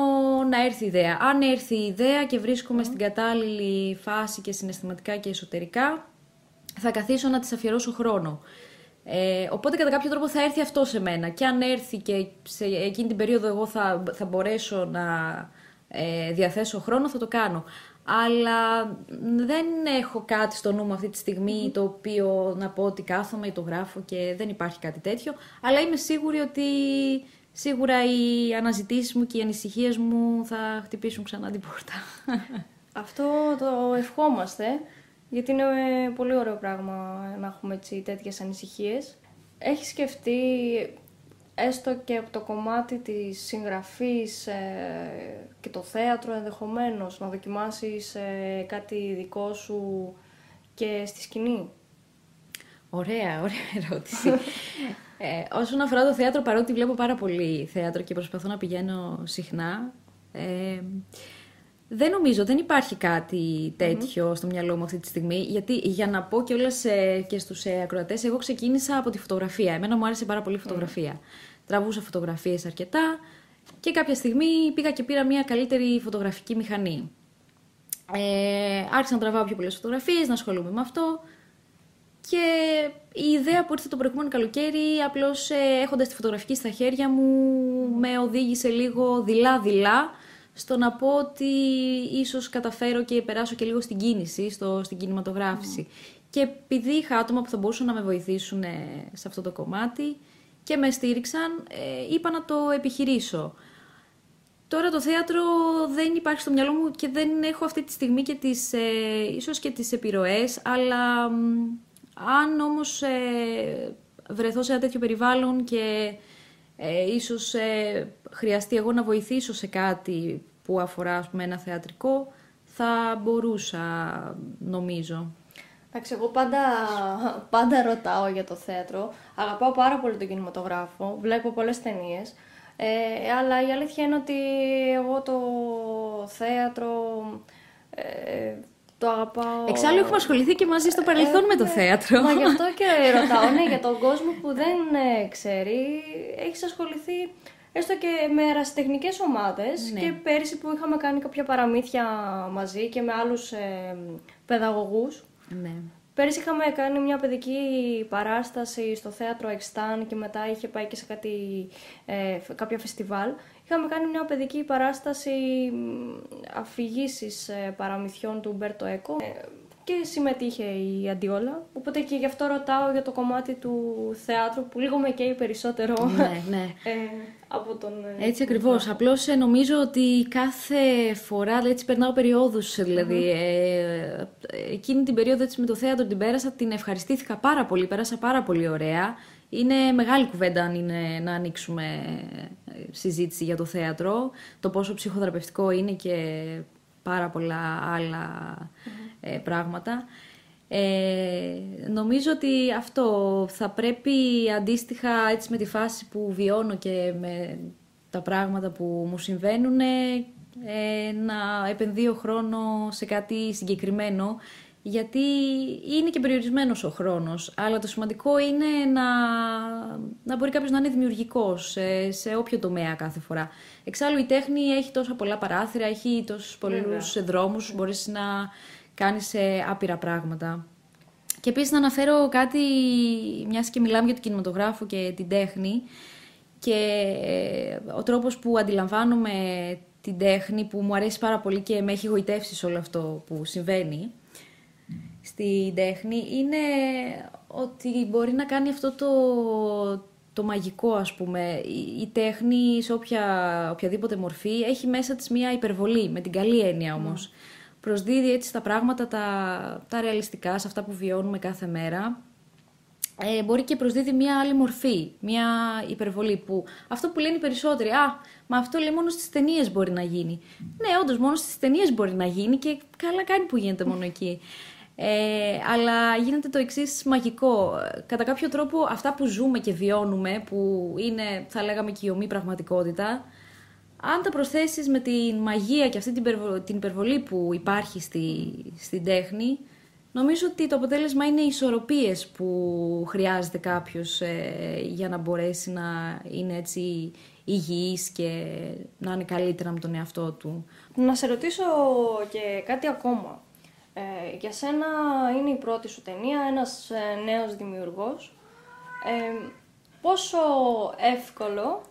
να έρθει η ιδέα. Αν έρθει η ιδέα και βρίσκομαι στην κατάλληλη φάση και συναισθηματικά και εσωτερικά, θα καθίσω να της αφιερώσω χρόνο. Ε, οπότε κατά κάποιο τρόπο θα έρθει αυτό σε μένα. Και αν έρθει και σε εκείνη την περίοδο εγώ θα, θα μπορέσω να ε, διαθέσω χρόνο, θα το κάνω αλλά δεν έχω κάτι στο νου μου αυτή τη στιγμη το οποίο να πω ότι κάθομαι ή το γράφω και δεν υπάρχει κάτι τέτοιο, αλλά είμαι σίγουρη ότι σίγουρα οι αναζητήσεις μου και οι ανησυχίες μου θα χτυπήσουν ξανά την πόρτα. <laughs> Αυτό το ευχόμαστε, γιατί είναι πολύ ωραίο πράγμα να έχουμε έτσι, τέτοιες ανησυχίες. Έχει σκεφτεί έστω και από το κομμάτι της συγγραφής ε, και το θέατρο ενδεχομένως, να δοκιμάσεις ε, κάτι δικό σου και στη σκηνή. Ωραία, ωραία <laughs> ερώτηση. ε, όσον αφορά το θέατρο, παρότι βλέπω πάρα πολύ θέατρο και προσπαθώ να πηγαίνω συχνά, ε, δεν νομίζω, δεν υπάρχει κάτι στο μυαλό μου αυτή τη στιγμή. Γιατί για να πω και όλα και στους ε, ακροατές, εγώ ξεκίνησα από τη φωτογραφία. Εμένα μου άρεσε πάρα πολύ η φωτογραφία. Mm. Τραβούσα φωτογραφίες αρκετά. και κάποια στιγμή πήγα και πήρα μια καλύτερη φωτογραφική μηχανή. Ε, άρχισα να τραβάω πιο πολλές φωτογραφίες, να ασχολούμαι με αυτό και η ιδέα που ήρθε το προηγούμενο καλοκαίρι, απλώς ε, έχοντας τη φωτογραφική στα χέρια μου, με οδήγησε λίγο δειλά-δειλά στο να πω ότι ίσως καταφέρω και περάσω και λίγο στην κίνηση, στο, στην κινηματογράφηση. Και επειδή είχα άτομα που θα μπορούσαν να με βοηθήσουν ε, σε αυτό το κομμάτι και με στήριξαν, ε, είπα να το επιχειρήσω. Τώρα το θέατρο δεν υπάρχει στο μυαλό μου και δεν έχω αυτή τη στιγμή και τις, ε, ίσως και τις επιρροές, αλλά αν όμως ε, βρεθώ σε ένα τέτοιο περιβάλλον και ε, ίσως ε, χρειαστεί εγώ να βοηθήσω σε κάτι που αφορά ας πούμε, ένα θεατρικό, θα μπορούσα νομίζω. Εντάξει, εγώ πάντα, πάντα ρωτάω για το θέατρο. Αγαπάω πάρα πολύ τον κινηματογράφο, βλέπω πολλές ταινίες. Ε, αλλά η αλήθεια είναι ότι εγώ το θέατρο ε, το αγαπάω. Εξάλλου έχουμε ασχοληθεί και μαζί στο παρελθόν με το θέατρο. Μα γι' αυτό και <laughs> ρωτάω, ναι, για τον κόσμο που δεν ε, ξέρει, έχεις ασχοληθεί έστω και με ερασιτεχνικές ομάδες Ναι. και πέρυσι που είχαμε κάνει κάποια παραμύθια μαζί και με άλλους ε, παιδαγωγούς. Ναι. Πέρυσι είχαμε κάνει μια παιδική παράσταση στο θέατρο Εξτάν και μετά είχε πάει και σε κάτι, ε, φ- κάποια φεστιβάλ. Είχαμε κάνει μια παιδική παράσταση αφηγήσεις παραμυθιών του Μπέρτο Έκο ε, και συμμετείχε η Αντιόλα. Οπότε και γι' αυτό ρωτάω για το κομμάτι του θεάτρου που λίγο με καίει περισσότερο ναι, <laughs> ναι. ε, από τον... ε, Έτσι ακριβώς. Απλώς ε, νομίζω ότι κάθε φορά έτσι περνάω περιόδους. Δηλαδή, ε, εκείνη την περίοδο έτσι, με το θέατρο την πέρασα, την ευχαριστήθηκα πάρα πολύ, πέρασα πάρα πολύ ωραία. Είναι μεγάλη κουβέντα αν είναι να ανοίξουμε ε, συζήτηση για το θέατρο, το πόσο ψυχοθεραπευτικό είναι και πάρα πολλά άλλα ε, πράγματα. Ε, νομίζω ότι αυτό θα πρέπει αντίστοιχα έτσι με τη φάση που βιώνω και με τα πράγματα που μου συμβαίνουν ε, να επενδύω χρόνο σε κάτι συγκεκριμένο γιατί είναι και περιορισμένος ο χρόνος αλλά το σημαντικό είναι να, να μπορεί κάποιος να είναι δημιουργικός σε, σε όποιο τομέα κάθε φορά. Εξάλλου η τέχνη έχει τόσα πολλά παράθυρα, έχει τόσους πολλούς δρόμους, μπορείς να κάνεις ε, άπειρα πράγματα. Και επίσης να αναφέρω κάτι, μιας και μιλάμε για το κινηματογράφο και την τέχνη και ε, ο τρόπος που αντιλαμβάνομαι την τέχνη που μου αρέσει πάρα πολύ και με έχει γοητεύσει σε όλο αυτό που συμβαίνει στην τέχνη είναι ότι μπορεί να κάνει αυτό το, το μαγικό ας πούμε. Η, η τέχνη σε όποια, οποιαδήποτε μορφή έχει μέσα της μια υπερβολή, με την καλή έννοια όμως. Προσδίδει έτσι στα πράγματα τα, τα ρεαλιστικά, σε αυτά που βιώνουμε κάθε μέρα. Ε, μπορεί και προσδίδει μια άλλη μορφή, μια υπερβολή που αυτό που λένε οι περισσότεροι, α, μα αυτό λέει μόνο στις ταινίες μπορεί να γίνει. Ναι, όντως μόνο στις ταινίες μπορεί να γίνει και καλά κάνει που γίνεται μόνο εκεί. Ε, αλλά γίνεται το εξής μαγικό. Κατά κάποιο τρόπο αυτά που ζούμε και βιώνουμε, που είναι θα λέγαμε και η ομή πραγματικότητα, αν τα προσθέσεις με την μαγεία και αυτή την, υπερβο- την υπερβολή που υπάρχει στη, στην τέχνη, νομίζω ότι το αποτέλεσμα είναι οι ισορροπίες που χρειάζεται κάποιος ε, για να μπορέσει να είναι έτσι υγιής και να είναι καλύτερα με τον εαυτό του. Να σε ρωτήσω και κάτι ακόμα. Ε, για σένα είναι η πρώτη σου ταινία, ένας ε, νέος δημιουργός. Ε, πόσο εύκολο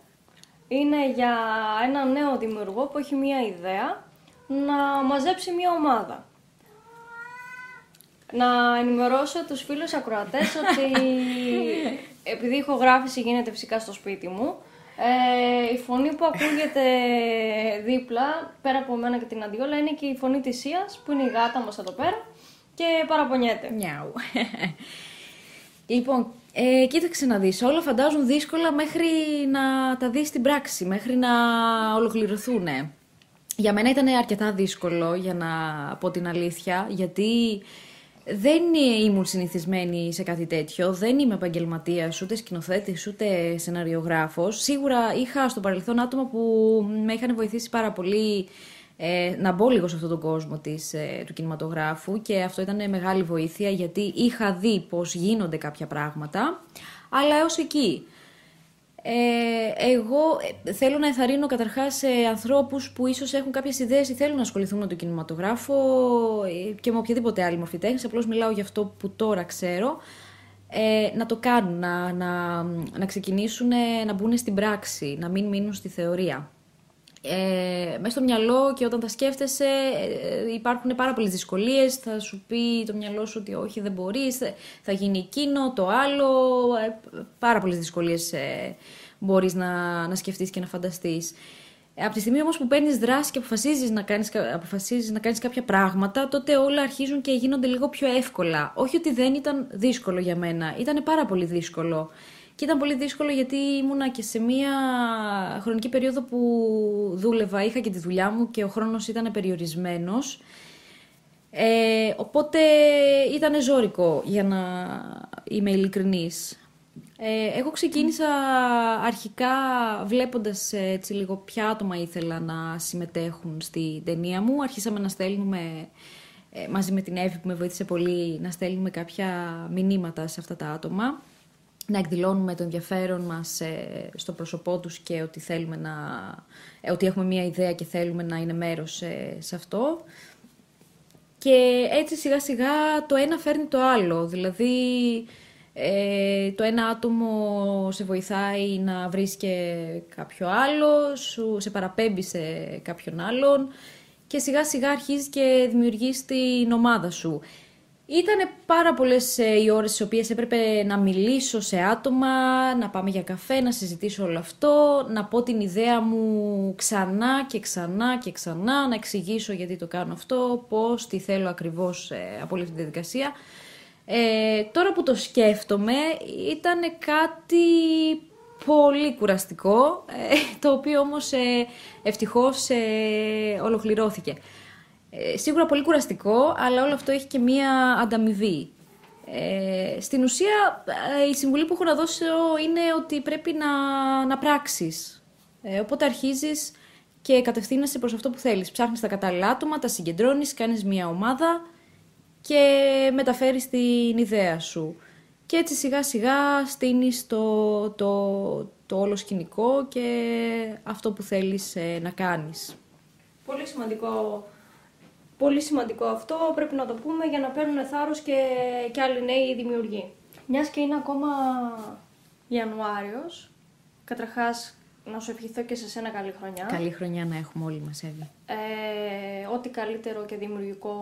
είναι για ένα νέο δημιουργό που έχει μία ιδέα να μαζέψει μία ομάδα; Να ενημερώσω τους φίλους ακροατές ότι <laughs> επειδή η ηχογράφηση γίνεται φυσικά στο σπίτι μου, ε, η φωνή που ακούγεται δίπλα, πέρα από μένα και την Αντιόλα, είναι και η φωνή της Σίας, που είναι η γάτα μας εδώ πέρα και παραπονιέται. Νιάου. λοιπόν, ε, κοίταξε να δεις, όλα φαντάζουν δύσκολα μέχρι να τα δεις στην πράξη, μέχρι να ολοκληρωθούν. Για μένα ήταν αρκετά δύσκολο, για να πω την αλήθεια, γιατί δεν ήμουν συνηθισμένη σε κάτι τέτοιο, δεν είμαι επαγγελματίας, ούτε σκηνοθέτης, ούτε σεναριογράφος. Σίγουρα είχα στο παρελθόν άτομα που με είχαν βοηθήσει πάρα πολύ ε, να μπω λίγο σε αυτόν τον κόσμο της, ε, του κινηματογράφου και αυτό ήταν μεγάλη βοήθεια γιατί είχα δει πώς γίνονται κάποια πράγματα, αλλά έως εκεί. Ε, εγώ ε, θέλω να εθαρρύνω καταρχάς ε, ανθρώπους που ίσως έχουν κάποιες ιδέες ή θέλουν να ασχοληθούν με τον κινηματογράφο ε, και με οποιαδήποτε άλλη μορφή τέχνης, απλώς μιλάω για αυτό που τώρα ξέρω, ε, να το κάνουν, να, να, να ξεκινήσουν να μπουν στην πράξη, να μην μείνουν στη θεωρία. Ε, μέσα στο μυαλό και όταν τα σκέφτεσαι ε, υπάρχουν πάρα πολλές δυσκολίες, θα σου πει το μυαλό σου ότι όχι δεν μπορείς, θα γίνει εκείνο, το άλλο, ε, πάρα πολλές δυσκολίες ε, μπορείς να, να σκεφτείς και να φανταστείς. Από τη στιγμή όμως που παίρνεις δράση και αποφασίζεις να, κάνεις, αποφασίζεις να κάνεις κάποια πράγματα, τότε όλα αρχίζουν και γίνονται λίγο πιο εύκολα. Όχι ότι δεν ήταν δύσκολο για μένα, ήταν πάρα πολύ δύσκολο. Και ήταν πολύ δύσκολο γιατί ήμουνα και σε μία χρονική περίοδο που δούλευα, είχα και τη δουλειά μου και ο χρόνος ήταν περιορισμένος. Ε, οπότε ήταν ζώρικο για να είμαι ειλικρινής. Ε, εγώ ξεκίνησα αρχικά βλέποντας έτσι λίγο ποια άτομα ήθελα να συμμετέχουν στη ταινία μου. Αρχίσαμε να στέλνουμε ε, μαζί με την Εύη που με βοήθησε πολύ να στέλνουμε κάποια μηνύματα σε αυτά τα άτομα να εκδηλώνουμε το ενδιαφέρον μας ε, στο πρόσωπό τους και ότι, θέλουμε να, ε, ότι έχουμε μία ιδέα και θέλουμε να είναι μέρος ε, σε αυτό. Και έτσι σιγά σιγά το ένα φέρνει το άλλο. Δηλαδή το ένα άτομο σε βοηθάει να βρεις και κάποιο άλλο, σου σε παραπέμπει σε κάποιον άλλον και σιγά σιγά αρχίζεις και δημιουργείς την ομάδα σου. Ήταν πάρα πολλές ε, οι ώρες στις οποίες έπρεπε να μιλήσω σε άτομα, να πάμε για καφέ, να συζητήσω όλο αυτό, να πω την ιδέα μου ξανά και ξανά και ξανά, να εξηγήσω γιατί το κάνω αυτό, πώς, τι θέλω ακριβώς ε, από όλη αυτή τη διαδικασία. Ε, τώρα που το σκέφτομαι, ήταν κάτι πολύ κουραστικό, ε, το οποίο όμως ε, ευτυχώς ολοκληρώθηκε. Ε, σίγουρα πολύ κουραστικό, αλλά όλο αυτό έχει και μία ανταμοιβή. Ε, στην ουσία, ε, η συμβουλή που έχω να δώσω είναι ότι πρέπει να, να πράξεις. Ε, οπότε αρχίζεις και κατευθύνεσαι προς αυτό που θέλεις. Ψάχνεις τα κατάλληλα άτομα, τα συγκεντρώνεις, κάνεις μία ομάδα και μεταφέρεις την ιδέα σου. Και έτσι σιγά σιγά στείνεις το, το, το όλο σκηνικό και αυτό που θέλεις να κάνεις. Πολύ σημαντικό Πολύ σημαντικό αυτό, πρέπει να το πούμε για να παίρνουν θάρρος και, και άλλοι νέοι δημιουργοί. Μιας και είναι ακόμα Ιανουάριος, καταρχάς να σου ευχηθώ και σε σένα καλή χρονιά. Καλή χρονιά να έχουμε όλοι μας, Εύη. Ε, ό,τι καλύτερο και δημιουργικό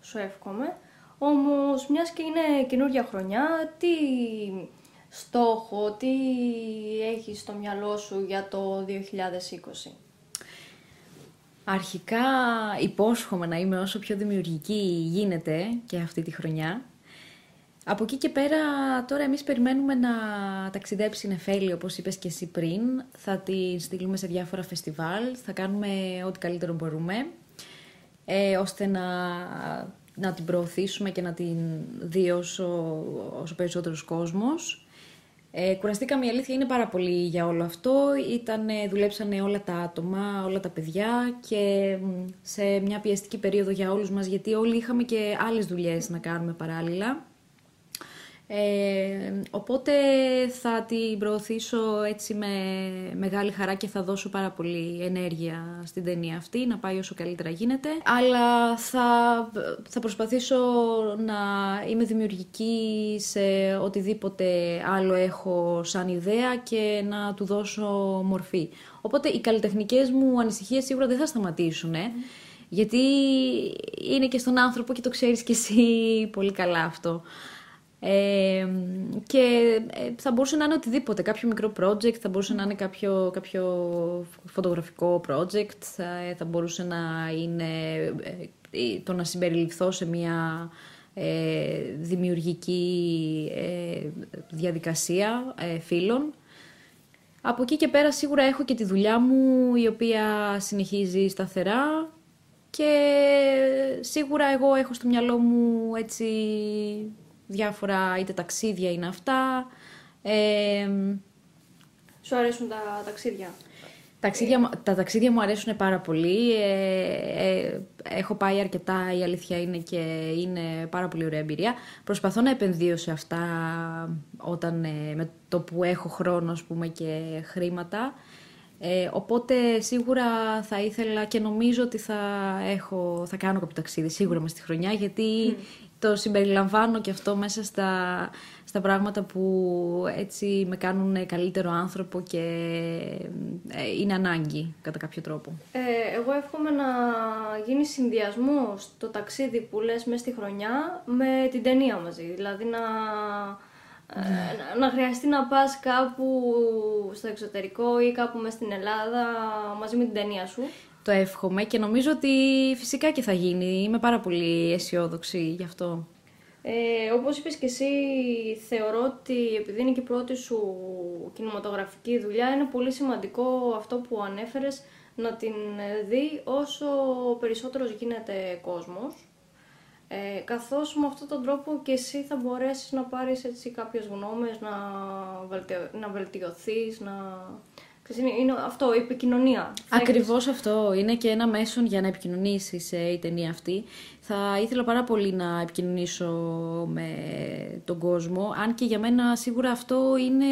σου εύχομαι. Όμως, μιας και είναι καινούργια χρονιά, τι στόχο, τι έχεις στο μυαλό σου για το 2020. Αρχικά υπόσχομαι να είμαι όσο πιο δημιουργική γίνεται και αυτή τη χρονιά. Από εκεί και πέρα τώρα εμείς περιμένουμε να ταξιδέψει η Νεφέλη όπως είπες και εσύ πριν. Θα τη στείλουμε σε διάφορα φεστιβάλ, θα κάνουμε ό,τι καλύτερο μπορούμε ε, ώστε να, να την προωθήσουμε και να την δει όσο, όσο περισσότερος κόσμος. Ε, κουραστήκαμε, η αλήθεια είναι πάρα πολύ για όλο αυτό. Ήτανε, δουλέψανε όλα τα άτομα, όλα τα παιδιά και σε μια πιεστική περίοδο για όλους μας, γιατί όλοι είχαμε και άλλες δουλειές να κάνουμε παράλληλα. Ε, οπότε θα την προωθήσω έτσι με μεγάλη χαρά και θα δώσω πάρα πολύ ενέργεια στην ταινία αυτή, να πάει όσο καλύτερα γίνεται. Αλλά θα, θα προσπαθήσω να είμαι δημιουργική σε οτιδήποτε άλλο έχω σαν ιδέα και να του δώσω μορφή. Οπότε οι καλλιτεχνικές μου ανησυχίες σίγουρα δεν θα σταματήσουν, γιατί είναι και στον άνθρωπο και το ξέρεις και εσύ πολύ καλά αυτό και ε, θα μπορούσε να είναι οτιδήποτε, κάποιο μικρό project, θα μπορούσε να είναι κάποιο, κάποιο φωτογραφικό project, θα, θα μπορούσε να είναι ε, το να συμπεριληφθώ σε μια ε, δημιουργική ε, διαδικασία φίλων. Από εκεί και πέρα σίγουρα έχω και τη δουλειά μου η οποία συνεχίζει σταθερά και σίγουρα εγώ έχω στο μυαλό μου έτσι διάφορα είτε ταξίδια είναι αυτά. Σου αρέσουν τα ταξίδια; Ταξίδια, τα ταξίδια μου αρέσουν πάρα πολύ. Ε, ε, έχω πάει αρκετά, η αλήθεια είναι και είναι πάρα πολύ ωραία εμπειρία. Προσπαθώ να επενδύω σε αυτά όταν, ε, με το που έχω χρόνο ας πούμε, και χρήματα. Ε, οπότε σίγουρα θα ήθελα και νομίζω ότι θα, έχω, θα κάνω κάποιο ταξίδι σίγουρα μες στη χρονιά γιατί το συμπεριλαμβάνω και αυτό μέσα στα, στα πράγματα που έτσι με κάνουν καλύτερο άνθρωπο και ε, είναι ανάγκη κατά κάποιο τρόπο. Ε, εγώ εύχομαι να γίνει συνδυασμός το ταξίδι που λες μέσα στη χρονιά με την ταινία μαζί. Δηλαδή να, ε, να, χρειαστεί να πας κάπου στο εξωτερικό ή κάπου μέσα στην Ελλάδα μαζί με την ταινία σου. Το εύχομαι και νομίζω ότι φυσικά και θα γίνει. Είμαι πάρα πολύ αισιόδοξη γι' αυτό. Ε, όπως είπες και εσύ, θεωρώ ότι επειδή είναι και η πρώτη σου κινηματογραφική δουλειά, είναι πολύ σημαντικό αυτό που ανέφερες να την δει όσο περισσότερος γίνεται κόσμος. Ε, καθώς με αυτόν τον τρόπο και εσύ θα μπορέσεις να πάρεις έτσι κάποιες γνώμες, να, βελτιω... να βελτιωθείς, να είναι αυτό, η επικοινωνία. Ακριβώς αυτό. Είναι και ένα μέσον για να επικοινωνήσεις ε, η ταινία αυτή. Θα ήθελα πάρα πολύ να επικοινωνήσω με τον κόσμο. Αν και για μένα σίγουρα αυτό είναι,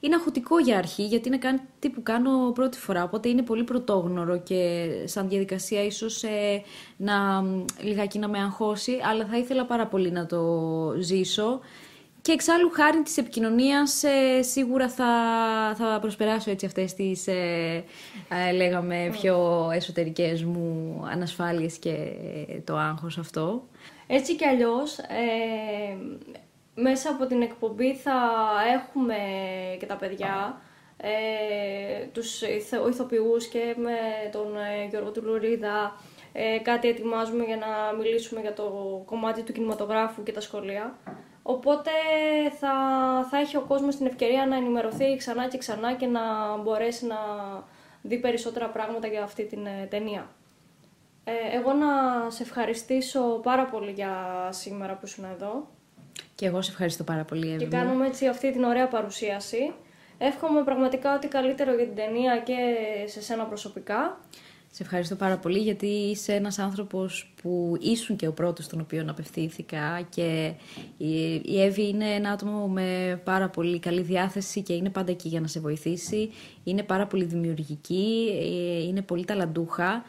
είναι αχωτικό για αρχή, γιατί είναι κάτι που κάνω πρώτη φορά. Οπότε είναι πολύ πρωτόγνωρο και σαν διαδικασία ίσως ε, να λιγάκι να με αγχώσει. Αλλά θα ήθελα πάρα πολύ να το ζήσω. Και εξάλλου χάρη της επικοινωνίας ε, σίγουρα θα, θα προσπεράσω έτσι αυτές τις ε, ε, λέγαμε πιο εσωτερικές μου ανασφάλειες και το άγχος αυτό. Έτσι κι αλλιώς μέσα από την εκπομπή θα έχουμε και τα παιδιά ε, τους ηθοποιούς και με τον Γιώργο Τουλουρίδα κάτι ετοιμάζουμε για να μιλήσουμε για το κομμάτι του κινηματογράφου και τα σχολεία. Οπότε θα, θα έχει ο κόσμος την ευκαιρία να ενημερωθεί ξανά και ξανά και να μπορέσει να δει περισσότερα πράγματα για αυτή την ε, ταινία. Ε, εγώ να σε ευχαριστήσω πάρα πολύ για σήμερα που ήσουν εδώ. Και εγώ σε ευχαριστώ πάρα πολύ, Εύη. Και κάνουμε έτσι αυτή την ωραία παρουσίαση. Εύχομαι πραγματικά ότι καλύτερο για την ταινία και σε σένα προσωπικά. Σε ευχαριστώ πάρα πολύ γιατί είσαι ένας άνθρωπος που ήσουν και ο πρώτος τον οποίο απευθύνθηκα και η Εύη είναι ένα άτομο με πάρα πολύ καλή διάθεση και είναι πάντα εκεί για να σε βοηθήσει. Είναι πάρα πολύ δημιουργική, ε, είναι πολύ ταλαντούχα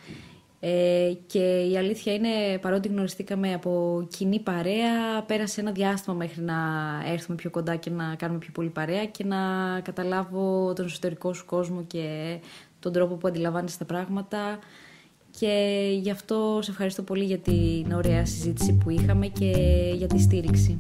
ε, και η αλήθεια είναι παρότι γνωριστήκαμε από κοινή παρέα πέρασε ένα διάστημα μέχρι να έρθουμε πιο κοντά και να κάνουμε πιο πολύ παρέα και να καταλάβω τον εσωτερικό σου κόσμο και τον τρόπο που αντιλαμβάνεσαι τα πράγματα και γι' αυτό σε ευχαριστώ πολύ για την ωραία συζήτηση που είχαμε και για τη στήριξη.